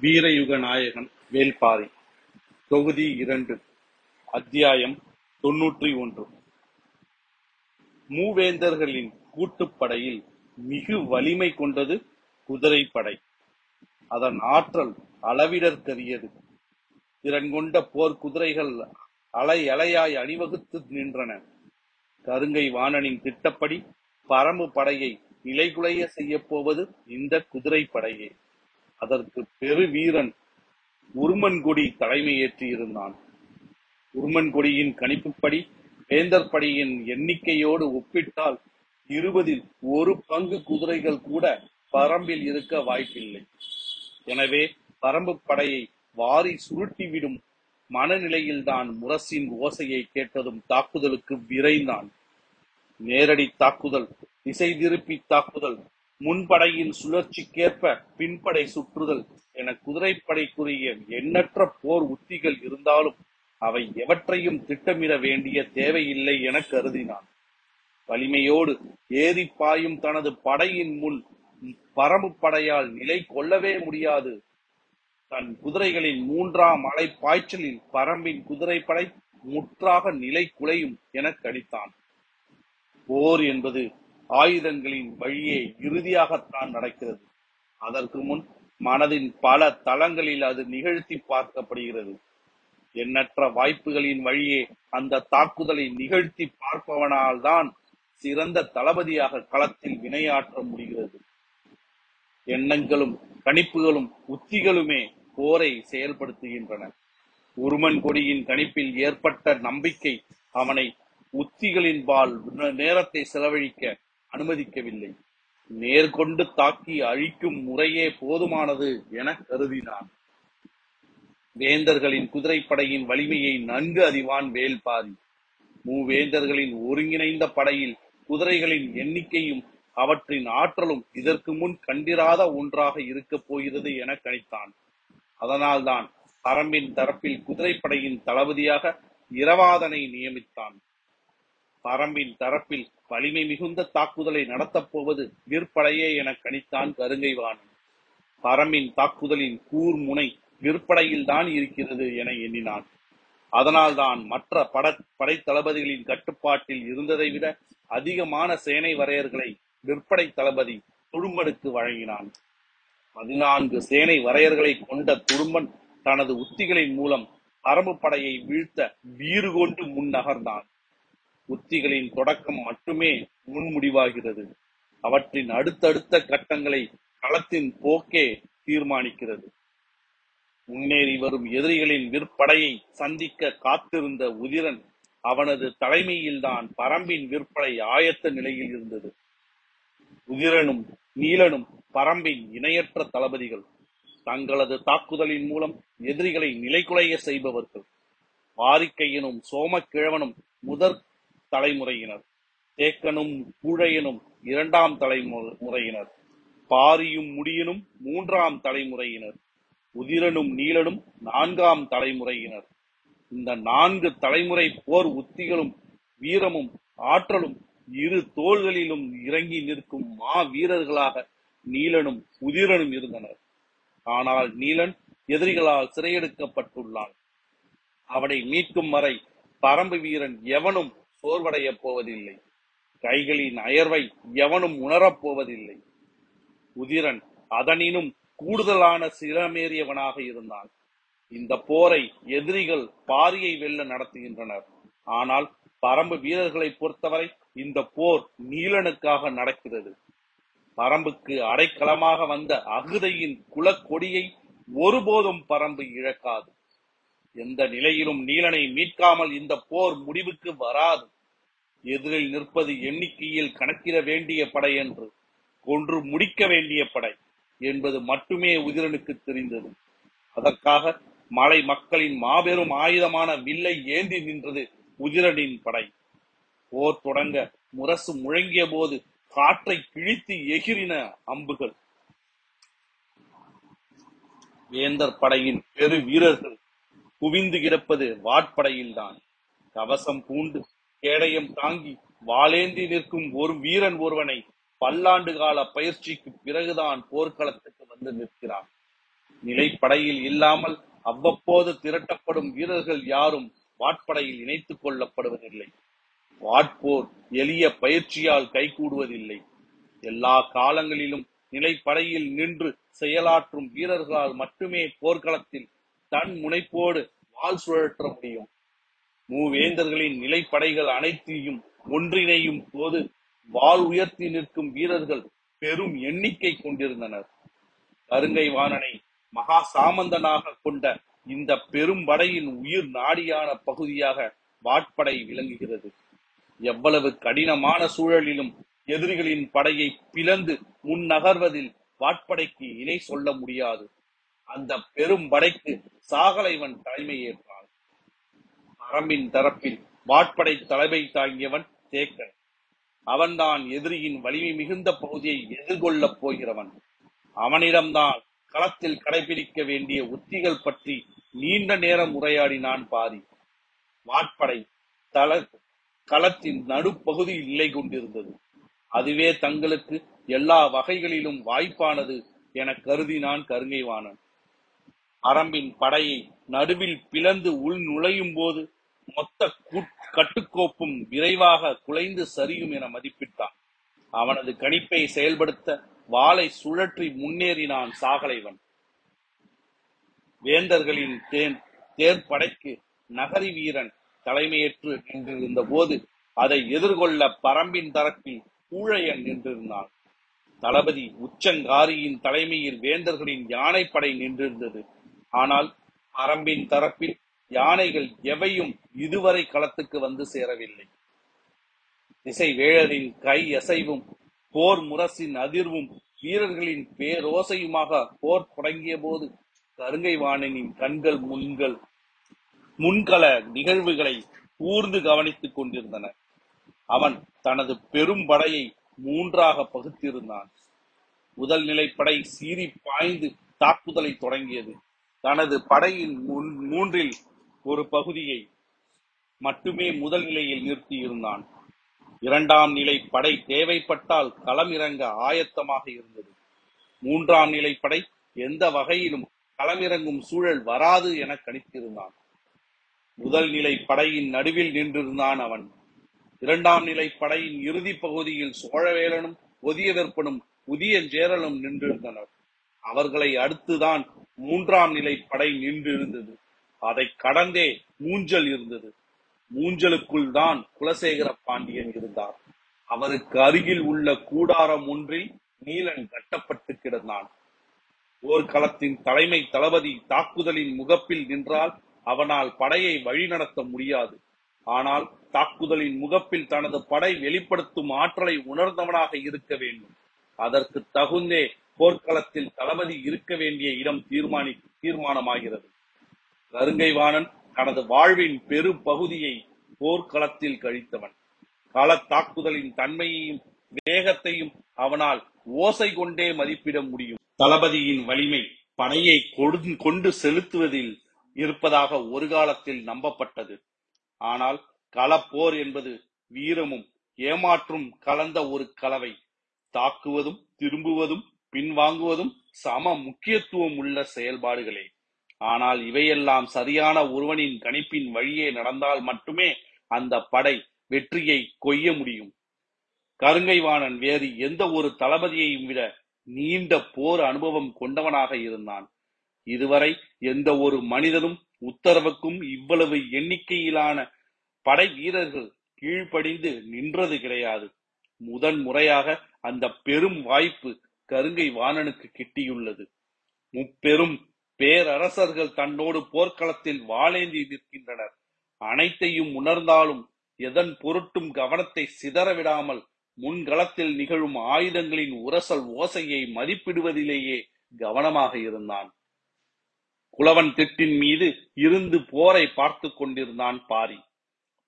வீரயுக நாயகன் வேல்பாரி. தொகுதி இரண்டு அத்தியாயம் தொன்னூற்றி ஒன்று. மூவேந்தர்களின் கூட்டுப்படையில் மிகு வலிமை கொண்டது குதிரைப்படை. அதன் ஆற்றல் அளவிடற்கரியது திறன் கொண்ட போர் குதிரைகள் அலை அலையாய் அணிவகுத்து நின்றன. கருங்கை வாணனின் திட்டப்படி பரம்பு படையை நிலைகுலைய செய்யப் போவது இந்த குதிரைப்படையே. அதற்கு பெரு வீரன் உருமன்கொடி தலைமையேற்றி இருந்தான் உருமன்கொடியின் கணிப்புப்படி வேந்தர் படையின் எண்ணிக்கையோடு ஒப்பிட்டால் இருபதில் ஒரு பங்கு குதிரைகள் கூட பரம்பில் இருக்க வாய்ப்பில்லை. எனவே பரம்பு படையை வாரி சுருட்டிவிடும் மனநிலையில்தான் முரசின் ஓசையை கேட்டதும் தாக்குதலுக்கு விரைந்தான். நேரடி தாக்குதல் திசை திருப்பி தாக்குதல் முன்படையின் சுழற்சிக்கேற்ப பின்படை சுற்றுதல் என குதிரைப்படைக்குரிய எண்ணற்ற போர் உத்திகள் இருந்தாலும் அவை எவற்றையும் திட்டமிட வேண்டிய தேவையில்லை என கருதினான். வலிமையோடு ஏறி பாயும் தனது படையின் முன் பரம்பு படையால் நிலை கொள்ளவே முடியாது. தன் குதிரைகளின் மூன்றாம் அலை பாய்ச்சலில் பரம்பின் குதிரைப்படை முற்றாக நிலை குலையும் என கணித்தான். போர் என்பது ஆயுதங்களின் வழியே இறுதியாகத்தான் நடக்கிறது. அதற்கு முன் மனதின் பல தளங்களில் அது நிகழ்த்தி பார்க்கப்படுகிறது. எண்ணற்ற வாய்ப்புகளின் வழியே அந்த தாக்குதலை நிகழ்த்தி பார்ப்பவனால் தான் சிறந்த தளபதியாக களத்தில் வினையாற்ற முடிகிறது. எண்ணங்களும் கணிப்புகளும் உத்திகளுமே போரை செயல்படுத்துகின்றன. உருமன் கொடியின் கணிப்பில் ஏற்பட்ட நம்பிக்கை அவனை உத்திகளின்பால் நேரத்தை செலவழிக்க அனுமதிக்கவில்லை. நேர்கொண்டு தாக்கி அழிக்கும் முறையே போதுமானது என கருதினான். வேந்தர்களின் குதிரைப்படையின் வலிமையை நன்கு அறிவான் வேல்பாரி. மூவேந்தர்களின் ஒருங்கிணைந்த படையில் குதிரைகளின் எண்ணிக்கையும் அவற்றின் ஆற்றலும் இதற்கு முன் கண்டிராத ஒன்றாக இருக்கப் போகிறது என கணித்தான். அதனால்தான் அரம்பின் தரப்பில் குதிரைப்படையின் தளபதியாக இரவாதனை நியமித்தான். பரம்பின் தரப்பில் வலிமை மிகுந்த தாக்குதலை நடத்தப் போவது விற்படையே என கணித்தான் கருங்கைவாணன். பரம்பின் தாக்குதலின் கூர் முனை விற்படையில் தான் இருக்கிறது என எண்ணினான். அதனால்தான் மற்ற பட படைத்தளபதிகளின் கட்டுப்பாட்டில் இருந்ததை விட அதிகமான சேனை வரையர்களை விற்படை தளபதி துடும்பனுக்கு வழங்கினான். பதினான்கு சேனை வரையர்களை கொண்ட துடும்பன் தனது உத்திகளின் மூலம் பரம்பு படையை வீழ்த்த வீறு கொண்டு முன் நகர்ந்தான் உத்திகளின் தொடக்கம் மட்டுமே முன்முடிவாகிறது அவற்றின் அடுத்தடுத்த கட்டங்களை களத்தின் போக்கே தீர்மானிக்கிறது. முன்னேறி வரும் எதிரிகளின் விற்படையை சந்திக்க காத்திருந்த உதிரன் அவனது தலைமையில்தான் பரம்பின் விற்படை ஆயத்த நிலையில் இருந்தது. உதிரனும் நீலனும் பரம்பின் இணையற்ற தளபதிகள் தங்களது தாக்குதலின் மூலம் எதிரிகளை நிலைகுலைய செய்பவர்கள் வாரிக்கையனும் சோமக்கிழவனும் முதற் தலைமுறையினர். தேக்கனும் கூழையனும் இரண்டாம் தலைமுறையினர். பாரியும் முடியனும் மூன்றாம் தலைமுறையினர். உதிரனும் நீலனும் நான்காம் தலைமுறையினர். இந்த நான்கு தலைமுறை போர் உத்திகளும் வீரமும் ஆற்றலும் இரு தோள்களிலும் இறங்கி நிற்கும் மா வீரர்களாக நீலனும் உதிரனும் இருந்தனர். ஆனால் நீலன் எதிரிகளால் சிறையெடுக்கப்பட்டுள்ளான். அவனை மீட்கும் வரை பரம்பு வீரன் எவனும் சோர்வடைய போவதில்லை. கைகளின் அயர்வை எவனும் உணரப் போவதில்லை. உதிரன் அதனினும் கூடுதலான சிரமேறியவனாக இருந்தான். இந்த போரை எதிரிகள் பாரியை வெல்ல நடத்துகின்றனர். ஆனால் பரம்பு வீரர்களை பொறுத்தவரை இந்த போர் நீலனுக்காக நடக்கிறது. பரம்புக்கு அடைக்கலமாக வந்த அகுதையின் குலக்கொடியை ஒருபோதும் பரம்பு இழக்காது. எந்த நிலையிலும் நீலனை மீட்காமல் இந்த போர் முடிவுக்கு வராது. எதிரில் நிற்பது எண்ணிக்கையில் கணக்கிட வேண்டிய படை என்று கொன்று முடிக்க வேண்டிய படை என்பது மட்டுமே உதிரனுக்கு தெரிந்தது. அதற்காக மலை மக்களின் மாபெரும் ஆயுதமான வில்லை ஏந்தி நின்றது உதிரனின் படை. போர் தொடங்க முரசு முழங்கிய போது காற்றை கிழித்து எகிரின அம்புகள். வேந்தர் படையின் பெரு வீரர்கள் குவிந்து கிடப்பது வாட்படையில்தான். கவசம் பூண்டு கேடயம் தாங்கி வாளேந்தி நிற்கும் ஒரு வீரன் ஒருவனை பல்லாண்டு கால பயிற்சிக்கு பிறகுதான் போர்க்களத்துக்கு வந்து நிற்கிறான். நிலைப்படையில் இல்லாமல் அவ்வப்போது திரட்டப்படும் வீரர்கள் யாரும் வாட்படையில் இணைத்துக் கொள்ளப்படுவதில்லை. வாட்போர் எளிய பயிற்சியால் கைகூடுவதில்லை. எல்லா காலங்களிலும் நிலைப்படையில் நின்று செயலாற்றும் வீரர்களால் மட்டுமே போர்க்களத்தில் தன் முனைப்போடு வாள் சுழற்ற முடியும். மூவேந்தர்களின் நிலைப்படைகள் அனைத்தையும் ஒன்றிணையும் போது வால் உயர்த்தி நிற்கும் வீரர்கள் பெரும் எண்ணிக்கை கொண்டிருந்தனர். கருங்கை வாணனை மகா சாமந்தனாக கொண்ட இந்த பெரும் படையின் உயிர் நாடியான பகுதியாக வாட்படை விளங்குகிறது. எவ்வளவு கடினமான சூழலிலும் எதிரிகளின் படையை பிளந்து முன் நகர்வதில் வாட்படைக்கு இணை சொல்ல முடியாது. அந்த பெரும் படைக்கு சாகலைவன் தலைமை அரம்பின் தரப்பில் வாட்படை தலைமை தாங்கியவன் தேக்கன். அவன்தான் எதிரியின் வலிமை மிகுந்த பகுதியை எதிர்கொள்ளப் போகிறவன். அவனிடம்தான் களத்தில் கடைபிடிக்க வேண்டிய உத்திகள் பற்றி நீண்ட நேரம் உரையாடினான் பாரி. வாட்படை தல களத்தின் நடுப்பகுதியில் நிலை கொண்டிருந்தது. அதுவே தங்களுக்கு எல்லா வகைகளிலும் வாய்ப்பானது என கருதினான் கருங்கைவாணன். அரம்பின் படையை நடுவில் பிளந்து உள் நுழையும் போது மொத்த கூட்- கட்டுக்கோப்பும் விரைவாக குலைந்து சரியும் என மதிப்பிட்டான். அவனது கணிப்பை செயல்படுத்த வாளை சுழற்றி முன்னேறினான் சாகலைவன். வேந்தர்களின் தேன் தேர்ப்படைக்கு நகரி வீரன் தலைமையேற்று நின்றிருந்த போது அதை எதிர்கொள்ள பரம்பின் தரப்பில் ஊழையன் நின்றிருந்தான். தளபதி உச்சங்காரியின் தலைமையில் வேந்தர்களின் யானைப்படை நின்றிருந்தது. ஆனால் பரம்பின் தரப்பில் யானைகள் எவையும் இதுவரை களத்துக்கு வந்து சேரவில்லை. திசை வேழரின் கை அசைவும் போர் முரசின் அதிர்வும் வீரர்களின் பேரோசையுமாக போர் தொடங்கிய போது கருங்கை வாணனின் கண்கள் முன்கள் முன்கள நிகழ்வுகளை ஊர்ந்து கவனித்துக் கொண்டிருந்தன. அவன் தனது பெரும் படையை மூன்றாக பகுத்திருந்தான். முதல் நிலைப்படை சீறி பாய்ந்து தாக்குதலை தொடங்கியது. தனது படையின் முன் மூன்றில் ஒரு பகுதியை மட்டுமே முதல் நிலையில் நிறுத்தியிருந்தான். இரண்டாம் நிலை படை தேவைப்பட்டால் களமிறங்க ஆயத்தமாக இருந்தது. மூன்றாம் நிலை படை எந்த வகையிலும் களமிறங்கும் சூழல் வராது என கணித்திருந்தான். முதல் நிலை படையின் நடுவில் நின்றிருந்தான் அவன். இரண்டாம் நிலை படையின் இறுதி பகுதியில் சோழவேலனும் ஒதியவெற்பனும் உதியஞ்சேரலும் நின்றிருந்தனர். அவர்களை அடுத்துதான் மூன்றாம் நிலை படை நின்றிருந்தது. அதை கடந்தே மூஞ்சல் இருந்தது. மூஞ்சலுக்குள் தான் குலசேகர பாண்டியன் இருந்தார். அவருக்கு அருகில் உள்ள கூடாரம் ஒன்றில் நீலன் கட்டப்பட்டு கிடந்தான். போர்க்களத்தின் தலைமை தளபதி தாக்குதலின் முகப்பில் நின்றால் அவனால் படையை வழிநடத்த முடியாது. ஆனால் தாக்குதலின் முகப்பில் தனது படை வெளிப்படுத்தும் ஆற்றலை உணர்ந்தவனாக இருக்க வேண்டும். அதற்கு தகுந்தே போர்க்களத்தில் தளபதி இருக்க வேண்டிய இடம் தீர்மானி தீர்மானமாகிறது. கருங்கைவாணன் தனது வாழ்வின் பெரும் பகுதியை போர்க்களத்தில் கழித்தவன். கள தாக்குதலின் தன்மையையும் வேகத்தையும் அவனால் ஓசை கொண்டே மதிப்பிட முடியும். தளபதியின் வலிமை படையை கொடு- கொண்டு செலுத்துவதில் இருப்பதாக ஒரு காலத்தில் நம்பப்பட்டது. ஆனால் களப்போர் என்பது வீரமும் ஏமாற்றும் கலந்த ஒரு கலவை. தாக்குவதும் திரும்புவதும் பின்வாங்குவதும் சம முக்கியத்துவம் உள்ள செயல்பாடுகளே. ஆனால் இவையெல்லாம் சரியான ஒருவனின் கணிப்பின் வழியே நடந்தால் மட்டுமே அந்த படை வெற்றியை கொய்ய முடியும். கருங்கைவாணன் வேறு எந்த ஒரு தளபதியையும் விட நீண்ட போர் அனுபவம் கொண்டவனாக இருந்தான். இதுவரை எந்த ஒரு மனிதனும் உத்தரவுக்கும் இவ்வளவு எண்ணிக்கையிலான படை வீரர்கள் கீழ்ப்படிந்து நின்றது கிடையாது. முதன் முறையாக அந்த பெரும் வாய்ப்பு கருங்கை வாணனுக்கு கிட்டியுள்ளது. முப்பெரும் பேரரசர்கள் தன்னோடு போர்க்களத்தில் வாளேந்தி நிற்கின்றனர். அனைத்தையும் உணர்ந்தாலும் எதன் பொருட்டும் கவனத்தை சிதற விடாமல் முன்களத்தில் நிகழும் ஆயுதங்களின் உரசல் ஓசையை மதிப்பிடுவதிலேயே கவனமாக இருந்தான். குளவன் திட்டின் மீது இருந்து போரை பார்த்து கொண்டிருந்தான் பாரி.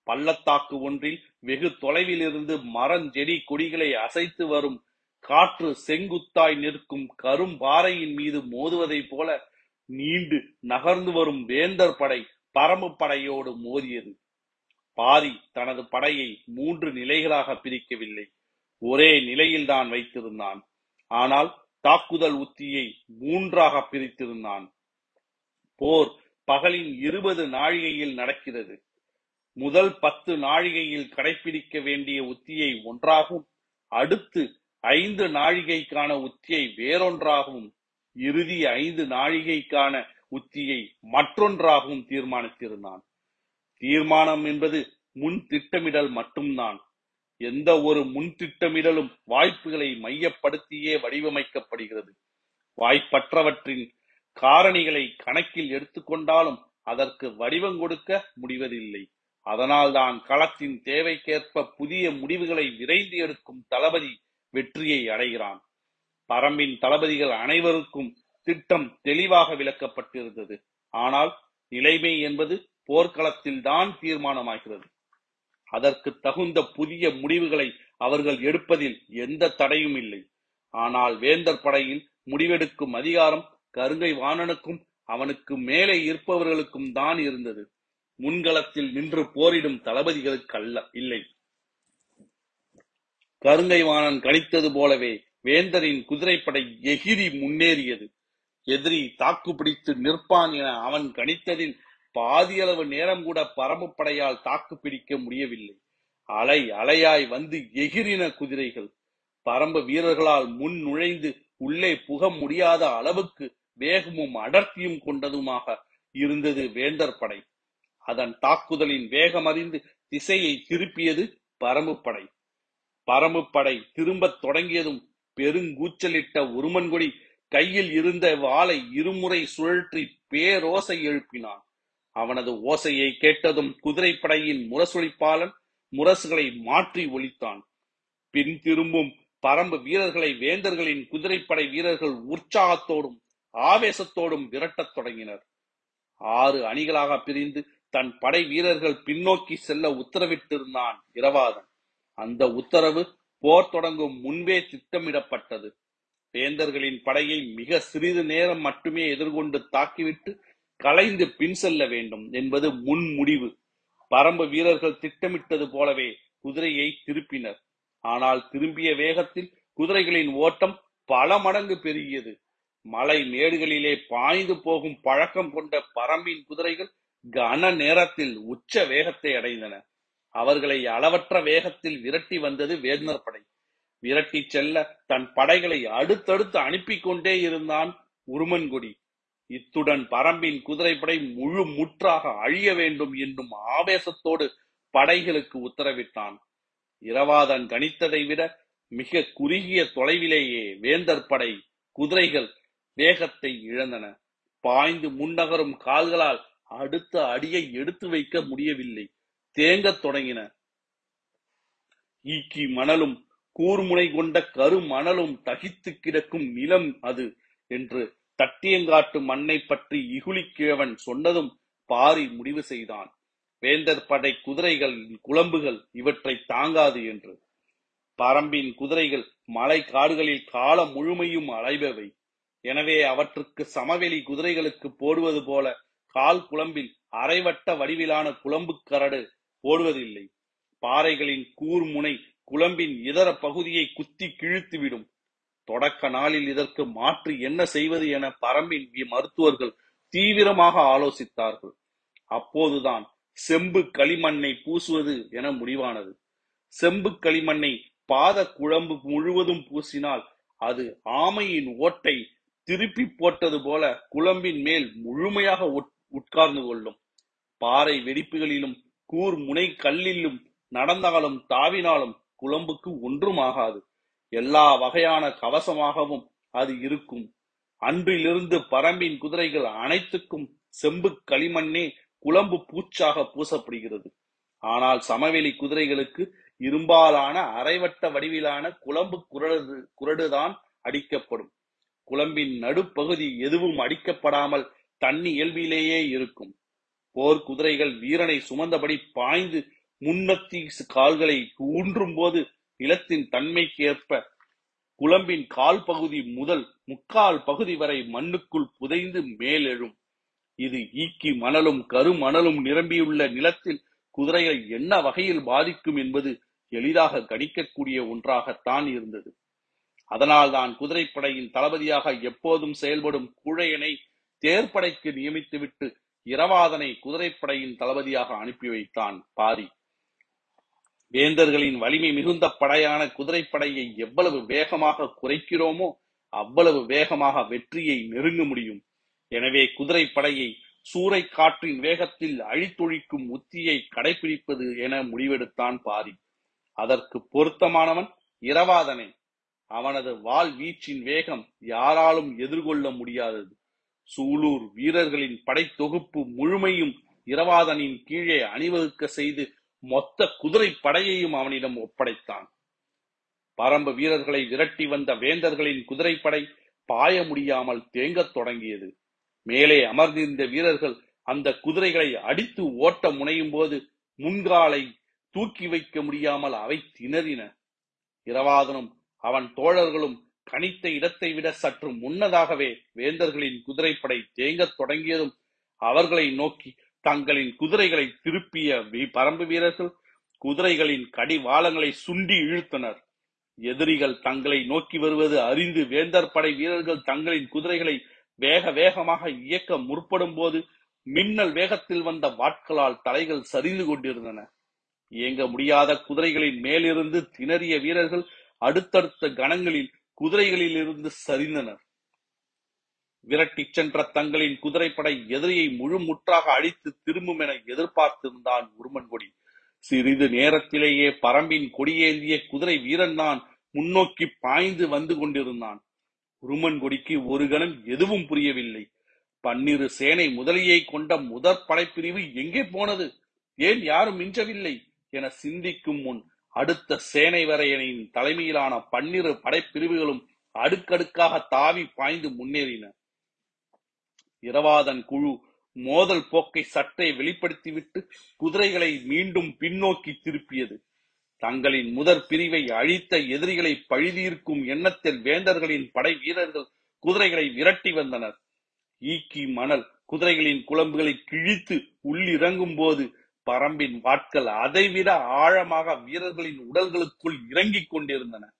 பள்ளத்தாக்கு ஒன்றில் வெகு தொலைவில் இருந்து மரஞ்செடி கொடிகளை அசைத்து வரும் காற்று செங்குத்தாய் நிற்கும் கரும்பாறையின் மீது மோதுவதைப் போல நீண்டு நகர்ந்து வரும் வேந்தர் படை பரம்பு படையோடு மோதியது. பாரி தனது படையை மூன்று நிலைகளாக பிரிக்கவில்லை. ஒரே நிலையில்தான் வைத்திருந்தான். ஆனால் தாக்குதல் உத்தியை மூன்றாக பிரித்திருந்தான். போர் பகலின் இருபது நாழிகையில் நடக்கிறது. முதல் பத்து நாழிகையில் கடைபிடிக்க வேண்டிய உத்தியை ஒன்றாகவும் அடுத்து ஐந்து நாழிகைக்கான உத்தியை வேறொன்றாகவும் இறுதி ஐந்து நாழிகைக்கான உத்தியை மற்றொன்றாகவும் தீர்மானித்திருந்தான். தீர்மானம் என்பது முன் திட்டமிடல் மட்டும்தான். எந்த ஒரு முன் திட்டமிடலும் வாய்ப்புகளை மையப்படுத்தியே வடிவமைக்கப்படுகிறது. வாய்ப்பற்றவற்றின் காரணிகளை கணக்கில் எடுத்துக்கொண்டாலும் அதற்கு வடிவம் கொடுக்க முடிவதில்லை. அதனால்தான் களத்தின் தேவைக்கேற்ப புதிய முடிவுகளை விரைந்து எடுக்கும் தளபதி வெற்றியை அடைகிறான். பரம்பின் தளபதிகள் அனைவருக்கும் திட்டம் தெளிவாக விளக்கப்பட்டிருந்தது. ஆனால் நிலைமை என்பது போர்க்களத்தில் தான் தீர்மானமாகிறது. அதற்கு தகுந்த புதிய முடிவுகளை அவர்கள் எடுப்பதில் எந்த தடையும் இல்லை. ஆனால் வேந்தர் படையில் முடிவெடுக்கும் அதிகாரம் கருங்கை வாணனுக்கும் அவனுக்கு மேலே இருப்பவர்களுக்கும் தான் இருந்தது. முன்களத்தில் நின்று போரிடும் தளபதிகளுக்கு அல்ல இல்லை. கருங்கை வாணன் கணித்தது போலவே வேந்தரின் குதிரைப்படை எகிரி முன்னேறியது. எதிரி தாக்கு பிடித்து நிற்பான் என அவன் கணித்ததில் பாதியளவு நேரம் கூட பரம்பு படையால் தாக்கு பிடிக்க முடியவில்லை. அலை அலையாய் வந்து எகிரின குதிரைகள். பரம்பு வீரர்களால் முன் நுழைந்து உள்ளே புக முடியாத அளவுக்கு வேகமும் அடர்த்தியும் கொண்டதுமாக இருந்தது வேந்தர் படை. அதன் தாக்குதலின் வேகம் அறிந்து திசையை திருப்பியது பரம்பு படை. பரம்பு படை திரும்பத் தொடங்கியதும் பெருங்கூச்சலிட்ட உருமன்கொடி கையில் இருந்த வாளை இருமுறை சுழற்றி பேரோசை எழுப்பினான். அவனது ஓசையை கேட்டதும் குதிரைப்படையின் முரசொலிப்பாளன் முரசுகளை மாற்றி ஒலித்தான் பின் திரும்பும் பரம்பு வீரர்களை வேந்தர்களின் குதிரைப்படை வீரர்கள் உற்சாகத்தோடும் ஆவேசத்தோடும் விரட்டத் தொடங்கினர். ஆறு அணிகளாக பிரிந்து தன் படை வீரர்கள் பின்னோக்கி செல்ல உத்தரவிட்டிருந்தான் இரவாதன். அந்த உத்தரவு போர் தொடங்கும் முன்பே திட்டமிடப்பட்டது. வேந்தர்களின் படையை மிக சிறிது நேரம் மட்டுமே எதிர்கொண்டு தாக்கிவிட்டு கலைந்து பின் செல்ல வேண்டும் என்பது முன் முடிவு. பரம்பு வீரர்கள் திட்டமிட்டது போலவே குதிரையை திருப்பினர். ஆனால் திரும்பிய வேகத்தில் குதிரைகளின் ஓட்டம் பல மடங்கு பெருகியது. மலை மேடுகளிலே பாய்ந்து போகும் பழக்கம் கொண்ட பரம்பின் குதிரைகள் கன நேரத்தில் உச்ச வேகத்தை அடைந்தன. அவர்களை அளவற்ற வேகத்தில் விரட்டி வந்தது வேந்தர் படை. விரட்டி செல்ல தன் படைகளை அடுத்தடுத்து அனுப்பி கொண்டே இருந்தான் உருமன்குடி. இத்துடன் பரம்பின் குதிரைப்படை முழு முற்றாக அழிய வேண்டும் என்னும் ஆவேசத்தோடு படைகளுக்கு உத்தரவிட்டான். இரவாதன் கணித்ததை விட மிக குறுகிய தொலைவிலேயே வேந்தர் படை குதிரைகள் வேகத்தை இழந்தன. பாய்ந்து முன்னகரும் கால்களால் அடுத்த அடியை எடுத்து வைக்க முடியவில்லை. தேங்கத் தொடங்கின. ஈக்கி மணலும் கூர்முனை கொண்ட கரு மணலும் தகித்து கிடக்கும் நிலம் அது என்று தட்டியங்காட்டு மண்ணை பற்றி இகுலிக்கிழவன் சொன்னதும் பாரி முடிவு செய்தான். வேந்தர் படை குதிரைகள் குழம்புகள் இவற்றை தாங்காது என்று. பரம்பின் குதிரைகள் மலை காடுகளில் காலம் முழுமையும் அலைபவை. எனவே அவற்றுக்கு சமவெளி குதிரைகளுக்கு போடுவது போல கால் குழம்பில் அரைவட்ட வடிவிலான குழம்பு கரடு ஓடுவதில்லை. பாறைகளின் கூர்முனை குழம்பின் இதர பகுதியை குத்தி கிழித்துவிடும். தொடக்க நாளில் இதற்கு மாற்று என்ன செய்வது என பரம்பின் மருத்துவர்கள் தீவிரமாக ஆலோசித்தார்கள். அப்போதுதான் செம்பு களிமண்ணை பூசுவது என முடிவானது. செம்பு களிமண்ணை பாத குழம்பு முழுவதும் பூசினால் அது ஆமையின் ஓட்டை திருப்பி போட்டது போல குழம்பின் மேல் முழுமையாக உட்கார்ந்து கொள்ளும். பாறை வெடிப்புகளிலும் கூர் முனை கல்லிலும் நடந்தாலும் தாவினாலும் குழம்புக்கு ஒன்றும் ஆகாது எல்லா வகையான கவசமாகவும் அது இருக்கும். அன்றிலிருந்து பரம்பின் குதிரைகள் அனைத்துக்கும் செம்பு களிமண்ணே குழம்பு பூச்சாக பூசப்படுகிறது. ஆனால் சமவெளி குதிரைகளுக்கு இரும்பாலான அரைவட்ட வடிவிலான குழம்பு குரடு குரடுதான் அடிக்கப்படும். குழம்பின் நடுப்பகுதி எதுவும் அடிக்கப்படாமல் தண்ணி இயல்பிலேயே இருக்கும். போர் குதிரைகள் வீரனை சுமந்தபடி பாய்ந்து முன்னத்தி கால்களை ஊன்றும் போது நிலத்தின் தன்மைக்கு ஏற்ப குழம்பின் கால் பகுதி முதல் முக்கால் பகுதி வரை மண்ணுக்குள் புதைந்து மேலெழும். இது ஈக்கி மணலும் கருமணலும் நிரம்பியுள்ள நிலத்தில் குதிரைகள் என்ன வகையில் பாதிக்கும் என்பது எளிதாக கணிக்கக்கூடிய ஒன்றாகத்தான் இருந்தது. அதனால்தான் குதிரைப்படையின் தளபதியாக எப்போதும் செயல்படும் குழையனை தேர்ப்படைக்கு நியமித்துவிட்டு இரவாதனை குதிரைப்படையின் தளபதியாக அனுப்பி வைத்தான் பாரி. வேந்தர்களின் வலிமை மிகுந்த படையான குதிரைப்படையை எவ்வளவு வேகமாக குறைக்கிறோமோ அவ்வளவு வேகமாக வெற்றியை நெருங்க முடியும். எனவே குதிரைப்படையை சூறை காற்றின் வேகத்தில் அழித்தொழிக்கும் உத்தியை கடைபிடிப்பது என முடிவெடுத்தான் பாரி. அதற்கு பொருத்தமானவன் இரவாதனே. அவனது வாள் வீச்சின் வேகம் யாராலும் எதிர்கொள்ள முடியாதது. சூலூர் வீரர்களின் படைத்தொகுப்பு முழுமையும் இரவாதனின் கீழே அணிவகுக்க செய்து மொத்த குதிரை படையையும் அவனிடம் ஒப்படைத்தான். பரம்பு வீரர்களை விரட்டி வந்த வேந்தர்களின் குதிரைப்படை பாய முடியாமல் தேங்கத் தொடங்கியது. மேலே அமர்ந்திருந்த வீரர்கள் அந்த குதிரைகளை அடித்து ஓட்ட முனையும் போது முன்காலை தூக்கி வைக்க முடியாமல் அவை திணறின. இரவாதனும் அவன் தோழர்களும் கணித்த இடத்தை விட சற்று முன்னதாகவே வேந்தர்களின் குதிரைப்படை தேங்கத் தொடங்கியதும் அவர்களை நோக்கி தங்களின் குதிரைகளை திருப்பிய பரம்பு வீரர்கள் குதிரைகளின் கடிவாளங்களை சுண்டி இழுத்தனர். எதிரிகள் தங்களை நோக்கி வருவது அறிந்து வேந்தர் படை வீரர்கள் தங்களின் குதிரைகளை வேக வேகமாக இயக்க முற்படும் போது மின்னல் வேகத்தில் வந்த வாட்களால் தலைகள் சரிந்து கொண்டிருந்தன. இயங்க முடியாத குதிரைகளின் மேலிருந்து திணறிய வீரர்கள் அடுத்தடுத்த கணங்களில் குதிரைகளில் இருந்து சரிந்தனர். விரட்டிச் சென்ற தங்களின் குதிரைப்படை எதிரியை முழு முற்றாக அழித்து திரும்பும் என எதிர்பார்த்திருந்தான் உருமன்கொடி சிறிது நேரத்திலேயே பரம்பின் கொடியேந்திய குதிரை வீரன் தான் முன்னோக்கி பாய்ந்து வந்து கொண்டிருந்தான். உருமன்கொடிக்கு ஒரு கணம் எதுவும் புரியவில்லை. பன்னிரு சேனை முதலியை கொண்ட முதற் படைப்பிரிவு எங்கே போனது? ஏன் யாரும் மிஞ்சவில்லை? என சிந்திக்கும் முன் அடுத்த சேனை வரையனின் தலைமையிலான பன்னிரு படைப்பிரிவுகளும் அடுக்கடுக்காக தாவி பாய்ந்து முன்னேறின. இரவாதன் குழு மோதல் போக்கை சற்றே வெளிப்படுத்திவிட்டு குதிரைகளை மீண்டும் பின்னோக்கி திருப்பியது. தங்களின் முதற் பிரிவை அழித்த எதிரிகளை பழிதீர்க்கும் எண்ணத்தில் வேந்தர்களின் படை வீரர்கள் குதிரைகளை விரட்டி வந்தனர். ஈக்கி மணல் குதிரைகளின் குழம்புகளை கிழித்து உள்ளிறங்கும் போது பரம்பின் வாட்கள் அதைவிட ஆழமாக வீரர்களின் உடல்களுக்குள் இறங்கிக் கொண்டிருந்தன.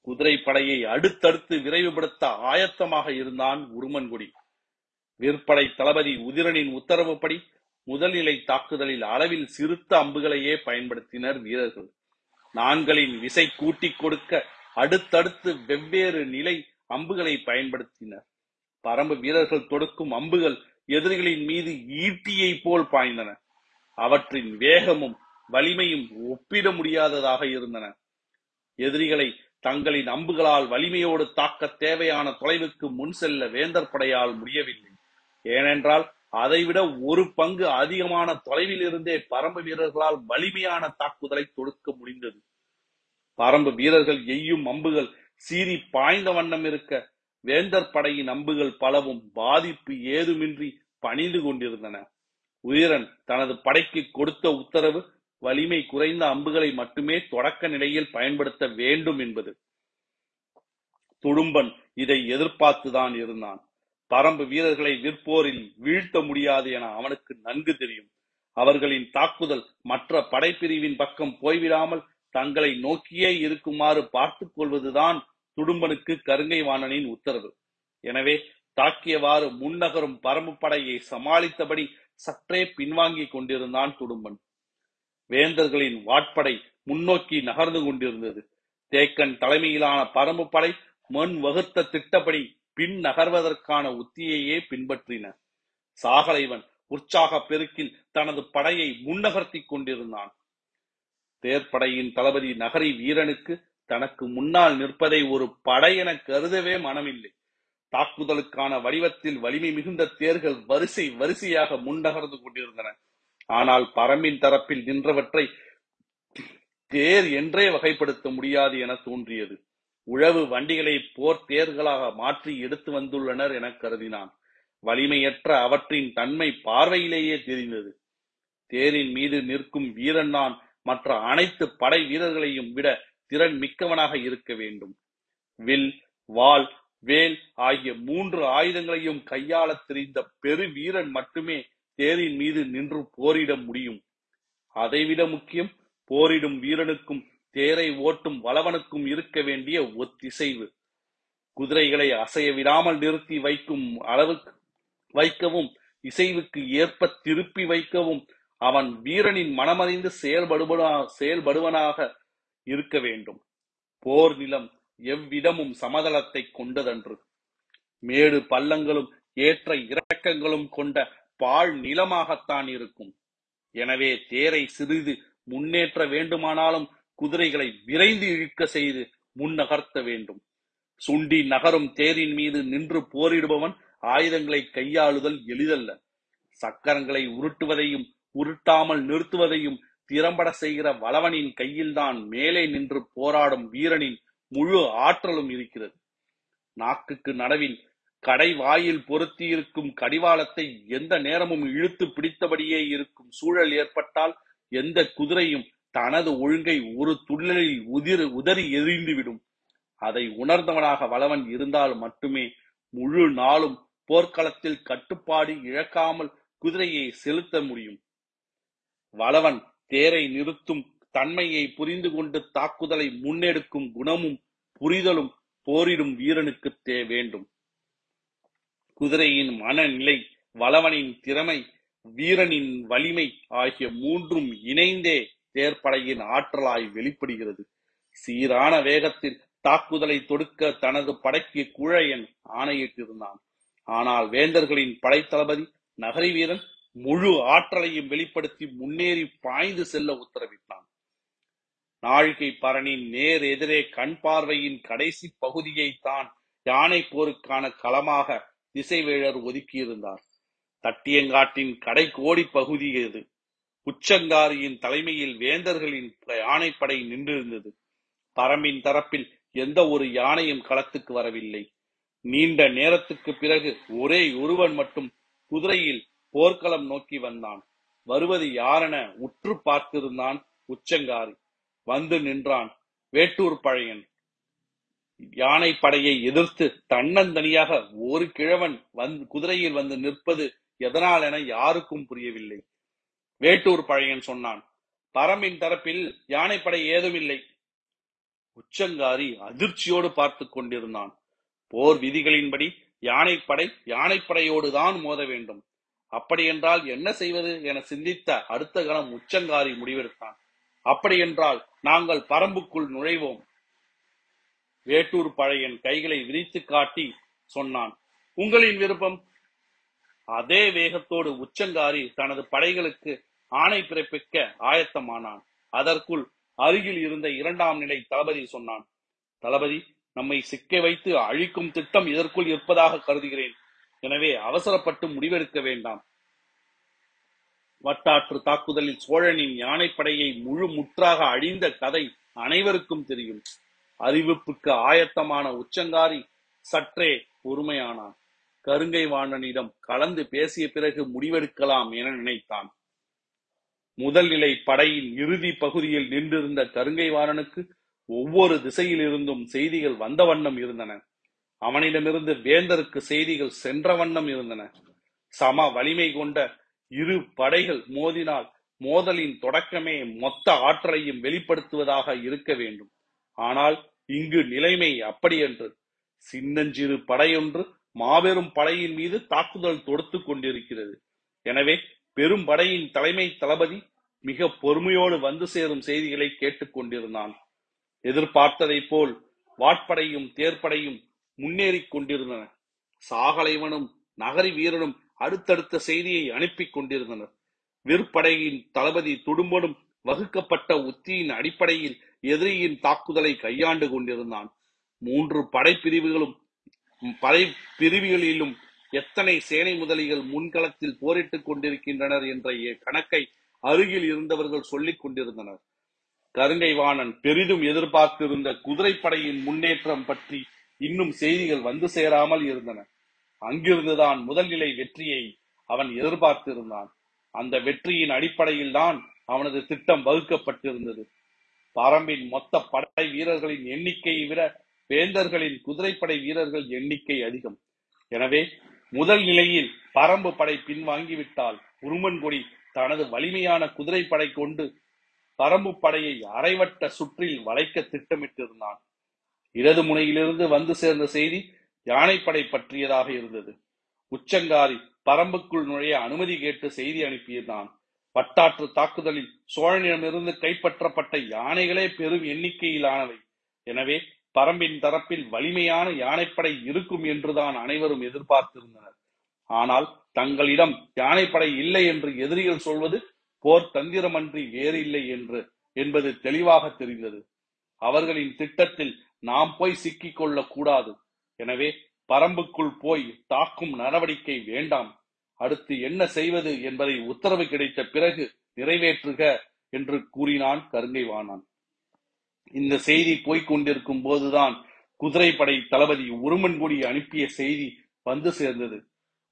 குதிரை படையை அடுத்தடுத்து விரைவுபடுத்த ஆயத்தமாக இருந்தான் உருமன்குடி விற்படை தளபதி உதிரனின் உத்தரவுப்படி முதல்நிலை தாக்குதலில் அளவில் சிறுத்த அம்புகளையே பயன்படுத்தினர் வீரர்கள். நான்களின் விசை கூட்டிக் கொடுக்க அடுத்தடுத்து வெவ்வேறு நிலை அம்புகளை பயன்படுத்தினர். பரம்பு வீரர்கள் தொடுக்கும் அம்புகள் எதிரிகளின் மீது ஈட்டியை போல் பாய்ந்தன. அவற்றின் வேகமும் வலிமையும் ஒப்பிட முடியாததாக இருந்தன. எதிரிகளை தங்களின் அம்புகளால் வலிமையோடு தாக்க தேவையான தொலைவுக்கு முன் செல்ல வேந்தர் படையால் முடியவில்லை. ஏனென்றால் அதைவிட ஒரு பங்கு அதிகமான தொலைவில் இருந்தே பரம்பு வீரர்களால் வலிமையான தாக்குதலை தொடுக்க முடிந்தது. பரம்பு வீரர்கள் எய்யும் அம்புகள் சீறி பாய்ந்த வண்ணம் இருக்க வேந்தர் படையின் அம்புகள் பலவும் பாதிப்பு ஏதுமின்றி பணிந்து கொண்டிருந்தன. உயிரன் தனது படைக்கு கொடுத்த உத்தரவு வலிமை குறைந்த அம்புகளை மட்டுமே தொடக்க நிலையில் பயன்படுத்த வேண்டும் என்பது. துடும்பன் இதை எதிர்பார்த்துதான் இருந்தான். பரம்பு வீரர்களை விற்போரில் வீழ்த்த முடியாது என அவனுக்கு நன்கு தெரியும். அவர்களின் தாக்குதல் மற்ற படைப்பிரிவின் பக்கம் போய்விடாமல் தங்களை நோக்கியே இருக்குமாறு பார்த்துக் கொள்வதுதான் துடும்பனுக்கு கருங்கை வாணனின் உத்தரவு. எனவே தாக்கியவாறு முன்னகரும் பரம்பு படையை சமாளித்தபடி சற்றே பின்வாங்கிக் கொண்டிருந்தான் துடும்பன் வேந்தர்களின் வாட்படை முன்னோக்கி நகர்ந்து கொண்டிருந்தது. தேக்கன் தலைமையிலான பரம்பு படை மண் வகுத்த திட்டப்படி பின் நகர்வதற்கான உத்தியையே பின்பற்றின. சாகலைவன் உற்சாக பெருக்கில் தனது படையை முன்னகர்த்திக் கொண்டிருந்தான். தேர்ப்படையின் தளபதி நகரி வீரனுக்கு தனக்கு முன்னால் நிற்பதை ஒரு படை என கருதவே மனமில்லை. தாக்குதலுக்கான வடிவத்தில் வலிமை மிகுந்த தேர்கள் வரிசை வரிசையாக முன்னகர்ந்து கொண்டிருந்தன. ஆனால் பரம்பின் தரப்பில் நின்றவற்றை தேர் என்றே வகைப்படுத்த முடியாது என தோன்றியது. உழவு வண்டிகளை போர் தேர்களாக மாற்றி எடுத்து வந்துள்ளனர் என கருதினான். வலிமையற்ற அவற்றின் தன்மை பார்வையிலேயே தெரிந்தது. தேரின் மீது நிற்கும் வீரன் நான் மற்ற அனைத்து படை வீரர்களையும் விட திறன் மிக்கவனாக இருக்க வேண்டும். வில் வாள் வேல் ஆகிய மூன்று ஆயுதங்களையும் கையாள தெரிந்த பெரு வீரன் மட்டுமே தேரின் மீது நின்று போரிட முடியும். அதைவிட முக்கியம் போரிடும் வீரனுக்கும் தேரை ஓட்டும் வளவனுக்கும் இருக்க வேண்டிய ஒத்திசைவு. குதிரைகளை அசைய விடாமல் நிறுத்தி வைக்கும் அளவுக்கு வைக்கவும் இசைவுக்கு ஏற்ப திருப்பி வைக்கவும் அவன் வீரனின் மனமறிந்து செயல்படுவனா செயல்படுவனாக இருக்க வேண்டும். போர் நிலம் எவ்விடமும் சமதளத்தை கொண்டதன்று. மேடு பள்ளங்களும் ஏற்ற இறக்கங்களும் கொண்ட பாழ் நிலமாகத்தான் இருக்கும். எனவே தேரை சிறிது முன்னேற்ற வேண்டுமானாலும் குதிரைகளை விரைந்து இழுக்க செய்து முன்னகர்த்த வேண்டும். சுண்டி நகரும் தேரின் மீது நின்று போரிடுபவன் ஆயுதங்களை கையாளுதல் எளிதல்ல. சக்கரங்களை உருட்டுவதையும் உருட்டாமல் நிறுத்துவதையும் திறம்பட செய்கிற வளவனின் கையில்தான் மேலே நின்று போராடும் வீரனின் முழு ஆற்றலும் இருக்கிறது. நாக்குக்கு நடுவில் கடை வாயில் பொருத்தியிருக்கும் கடிவாளத்தை எந்த நேரமும் இழுத்து பிடித்தபடியே இருக்கும் சூழல் ஏற்பட்டால் எந்த குதிரையும் தனது ஒழுங்கை ஒரு துள்ளலில் உதிர் உதறி எறிந்துவிடும். அதை உணர்ந்தவனாக வளவன் இருந்தால் மட்டுமே முழு நாளும் போர்க்களத்தில் கட்டுப்பாடு இழக்காமல் குதிரையை செலுத்த முடியும். வளவன் தேரை நிறுத்தும் தன்மையை புரிந்து கொண்டு தாக்குதலை முன்னெடுக்கும் குணமும் புரிதலும் போரிடும் வீரனுக்கு தே வேண்டும். குதிரையின் மனநிலை வளவனின் திறமை வீரனின் வலிமை ஆகிய மூன்றும் இணைந்தே தேர்ப்படையின் ஆற்றலாய் வெளிப்படுகிறது. சீரான வேகத்தில் தாக்குதலை தொடுக்க தனது படைக்கு குழையன் ஆணையிட்டிருந்தான். ஆனால் வேந்தர்களின் படைத்தளபதி நகரி வீரன் முழு ஆற்றலையும் வெளிப்படுத்தி முன்னேறி பாய்ந்து செல்ல உத்தரவிட்டான். நாழிகை பரனின் நேர் எதிரே கண் பார்வையின் கடைசி பகுதியை தான் யானை போருக்கான களமாக திசைவேழர் ஒதுக்கியிருந்தார். தட்டியங்காட்டின் கடை கோடி பகுதி இது உச்சங்காரியின் தலைமையில் வேந்தர்களின் யானைப்படை நின்றிருந்தது. பரம்பின் தரப்பில் எந்த ஒரு யானையும் களத்துக்கு வரவில்லை. நீண்ட நேரத்துக்கு பிறகு ஒரே ஒருவன் மட்டும் குதிரையில் போர்க்களம் நோக்கி வந்தான். வருவது யாரென உற்று பார்த்திருந்தான் உச்சங்காரி. வந்து நின்றான் வேட்டூர் பழையன். யானை படையை எதிர்த்து தன்னந்தனியாக ஒரு கிழவன் வந்து குதிரையில் வந்து நிற்பது எதனால் என யாருக்கும் புரியவில்லை. வேட்டூர் பழையன் சொன்னான் பரம்பின் தரப்பில் யானைப்படை ஏதும் இல்லை உச்சங்காரி அதிர்ச்சியோடு பார்த்து கொண்டிருந்தான். போர் விதிகளின்படி யானைப்படை யானைப்படையோடு தான் மோத வேண்டும். அப்படியென்றால் என்ன செய்வது என சிந்தித்த அடுத்த கணம் உச்சங்காரி முடிவெடுத்தான். அப்படியென்றால் நாங்கள் பரம்புக்குள் நுழைவோம். வேட்டூர் பழையன் கைகளை விரித்து காட்டி சொன்னான் உங்களின் விருப்பம். அதே வேகத்தோடு உச்சங்காரி தனது படைகளுக்கு ஆணை பிறப்பிக்க ஆயத்தமானான். அதற்குள் அருகில் இருந்த இரண்டாம் நிலை தளபதி சொன்னான் தளபதி நம்மை சிக்க வைத்து அழிக்கும் திட்டம் இதற்குள் இருப்பதாக கருதுகிறேன். எனவே அவசரப்பட்டு முடிவெடுக்க வேண்டாம். வட்டாற்று தாக்குதலில் சோழனின் யானைப்படையை முழு முற்றாக அழிந்த கதை அனைவருக்கும் தெரியும். அறிவிப்புக்கு ஆயத்தமான உச்சங்காரி சற்றே பொறுமையானான். கருங்கை வாணனிடம் கலந்து பேசிய பிறகு முடிவெடுக்கலாம் என நினைத்தான். முதல் நிலை படையின் இறுதி பகுதியில் நின்றிருந்த கருங்கை வாணனுக்கு ஒவ்வொரு திசையிலிருந்தும் செய்திகள் வந்த வண்ணம் இருந்தன. அவனிடமிருந்து வேந்தருக்கு செய்திகள் சென்ற வண்ணம் இருந்தன. சம வலிமை கொண்ட இரு படைகள் மோதினால் மோதலின் தொடக்கமே மொத்த ஆற்றலையும் வெளிப்படுத்துவதாக இருக்க வேண்டும். ஆனால் இங்கு நிலைமை அப்படியன்று. சின்னஞ்சிறு படையொன்று மாபெரும் படையின் மீது தாக்குதல் தொடுத்து கொண்டிருக்கிறது. எனவே பெரும் படையின் தலைமை தளபதி மிக பொறுமையோடு வந்து சேரும் செய்திகளை கேட்டுக்கொண்டிருந்தான் கொண்டிருந்தான். எதிர்பார்த்ததைப் போல் வாட்படையும் தேர்ப்படையும் முன்னேறிக் கொண்டிருந்தன. சாகலைவனும் நகரி வீரனும் அடுத்தடுத்த செய்தியை அனுப்பி கொண்டிருந்தனர். விற்படையின் தளபதி துடும்பனும் வகுக்கப்பட்ட உத்தியின் அடிப்படையில் எதிரியின் தாக்குதலை கையாண்டு கொண்டிருந்தான். மூன்று படைப்பிரிவுகளும் படை பிரிவுகளிலும் எத்தனை சேனை முதலிகள் முன்களத்தில் போரிட்டுக் கொண்டிருக்கின்றனர் என்ற கணக்கை அருகில் இருந்தவர்கள் சொல்லிக் கொண்டிருந்தனர். கருங்கைவாணன் பெரிதும் எதிர்பார்த்திருந்த குதிரைப்படையின் முன்னேற்றம் பற்றி இன்னும் செய்திகள் வந்து சேராமல் இருந்தன. அங்கிருந்துதான் முதல் நிலை வெற்றியை அவன் எதிர்பார்த்திருந்தான். அந்த வெற்றியின் அடிப்படையில் தான் அவனது திட்டம் வகுக்கப்பட்டிருந்தது. பரம்பின் மொத்த படை வீரர்களின் எண்ணிக்கையை விட வேந்தர்களின் குதிரைப்படை வீரர்கள் எண்ணிக்கை அதிகம். எனவே முதல் நிலையில் பரம்பு படை பின்வாங்கிவிட்டால் உருமன்கொடி தனது வலிமையான குதிரைப்படை கொண்டு பரம்பு படையை அரைவட்ட சுற்றில் வளைக்க திட்டமிட்டிருந்தான். இடது முனையிலிருந்து வந்து சேர்ந்த செய்தி யானைப்படை பற்றியதாக இருந்தது. உச்சங்காரி பரம்புக்குள் நுழைய அனுமதி கேட்டு செய்தி அனுப்பியிருந்தான் பட்டாற்று தாக்குதலில் சோழனிடமிருந்து கைப்பற்றப்பட்ட யானைகளே பெரும் எண்ணிக்கையிலானவை. எனவே பரம்பின் தரப்பில் வலிமையான யானைப்படை இருக்கும் என்றுதான் அனைவரும் எதிர்பார்த்திருந்தனர். ஆனால் தங்களிடம் யானைப்படை இல்லை என்று எதிரிகள் சொல்வது போர் தந்திரமன்றி வேறு இல்லை என்று என்பது தெளிவாக தெரிந்தது. அவர்களின் திட்டத்தில் நாம் போய் சிக்கிக் கொள்ளக் கூடாது. எனவே பரம்புக்குள் போய் தாக்கும் நடவடிக்கை வேண்டாம். அடுத்து என்ன செய்வது என்பதை உத்தரவு கிடைத்த பிறகு நிறைவேற்றுக என்று கூறினான் கருங்கை வாணான் இந்த செய்தி போய்கொண்டிருக்கும் போதுதான் குதிரைப்படை தளபதி உருமன்குடி அனுப்பிய செய்தி வந்து சேர்ந்தது.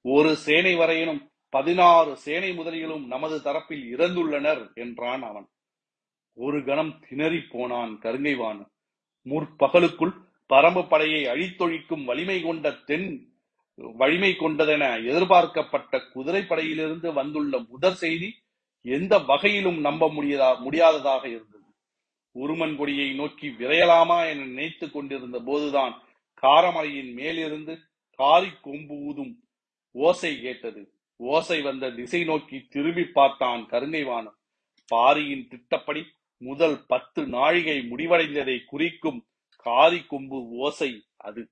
ஒரு சேனை வரையினும் பதினாறு சேனை முதலிகளும் நமது தரப்பில் இறந்துள்ளனர் என்றான் அவன். ஒரு கணம் திணறி போனான் கருங்கைவான் முற்பகலுக்குள் பரம்பு படையை அழித்தொழிக்கும் வலிமை கொண்ட தென் வலிமை கொண்டதென எதிர்பார்க்கப்பட்ட குதிரைப்படையிலிருந்து வந்துள்ள முதற் செய்தி எந்த வகையிலும் நம்ப முடியதா முடியாததாக இருந்தது. உருமன் கொடியை நோக்கி விரையலாமா என நினைத்துக் கொண்டிருந்த போதுதான் காரமலையின் மேலிருந்து காரி கொம்பு ஊதும் ஓசை கேட்டது. ஓசை வந்த திசை நோக்கி திரும்பி பார்த்தான் கருங்கைவானம் பாரியின் திட்டப்படி முதல் பத்து நாழிகை முடிவடைந்ததை குறிக்கும் காரி கொம்பு ஓசை அது.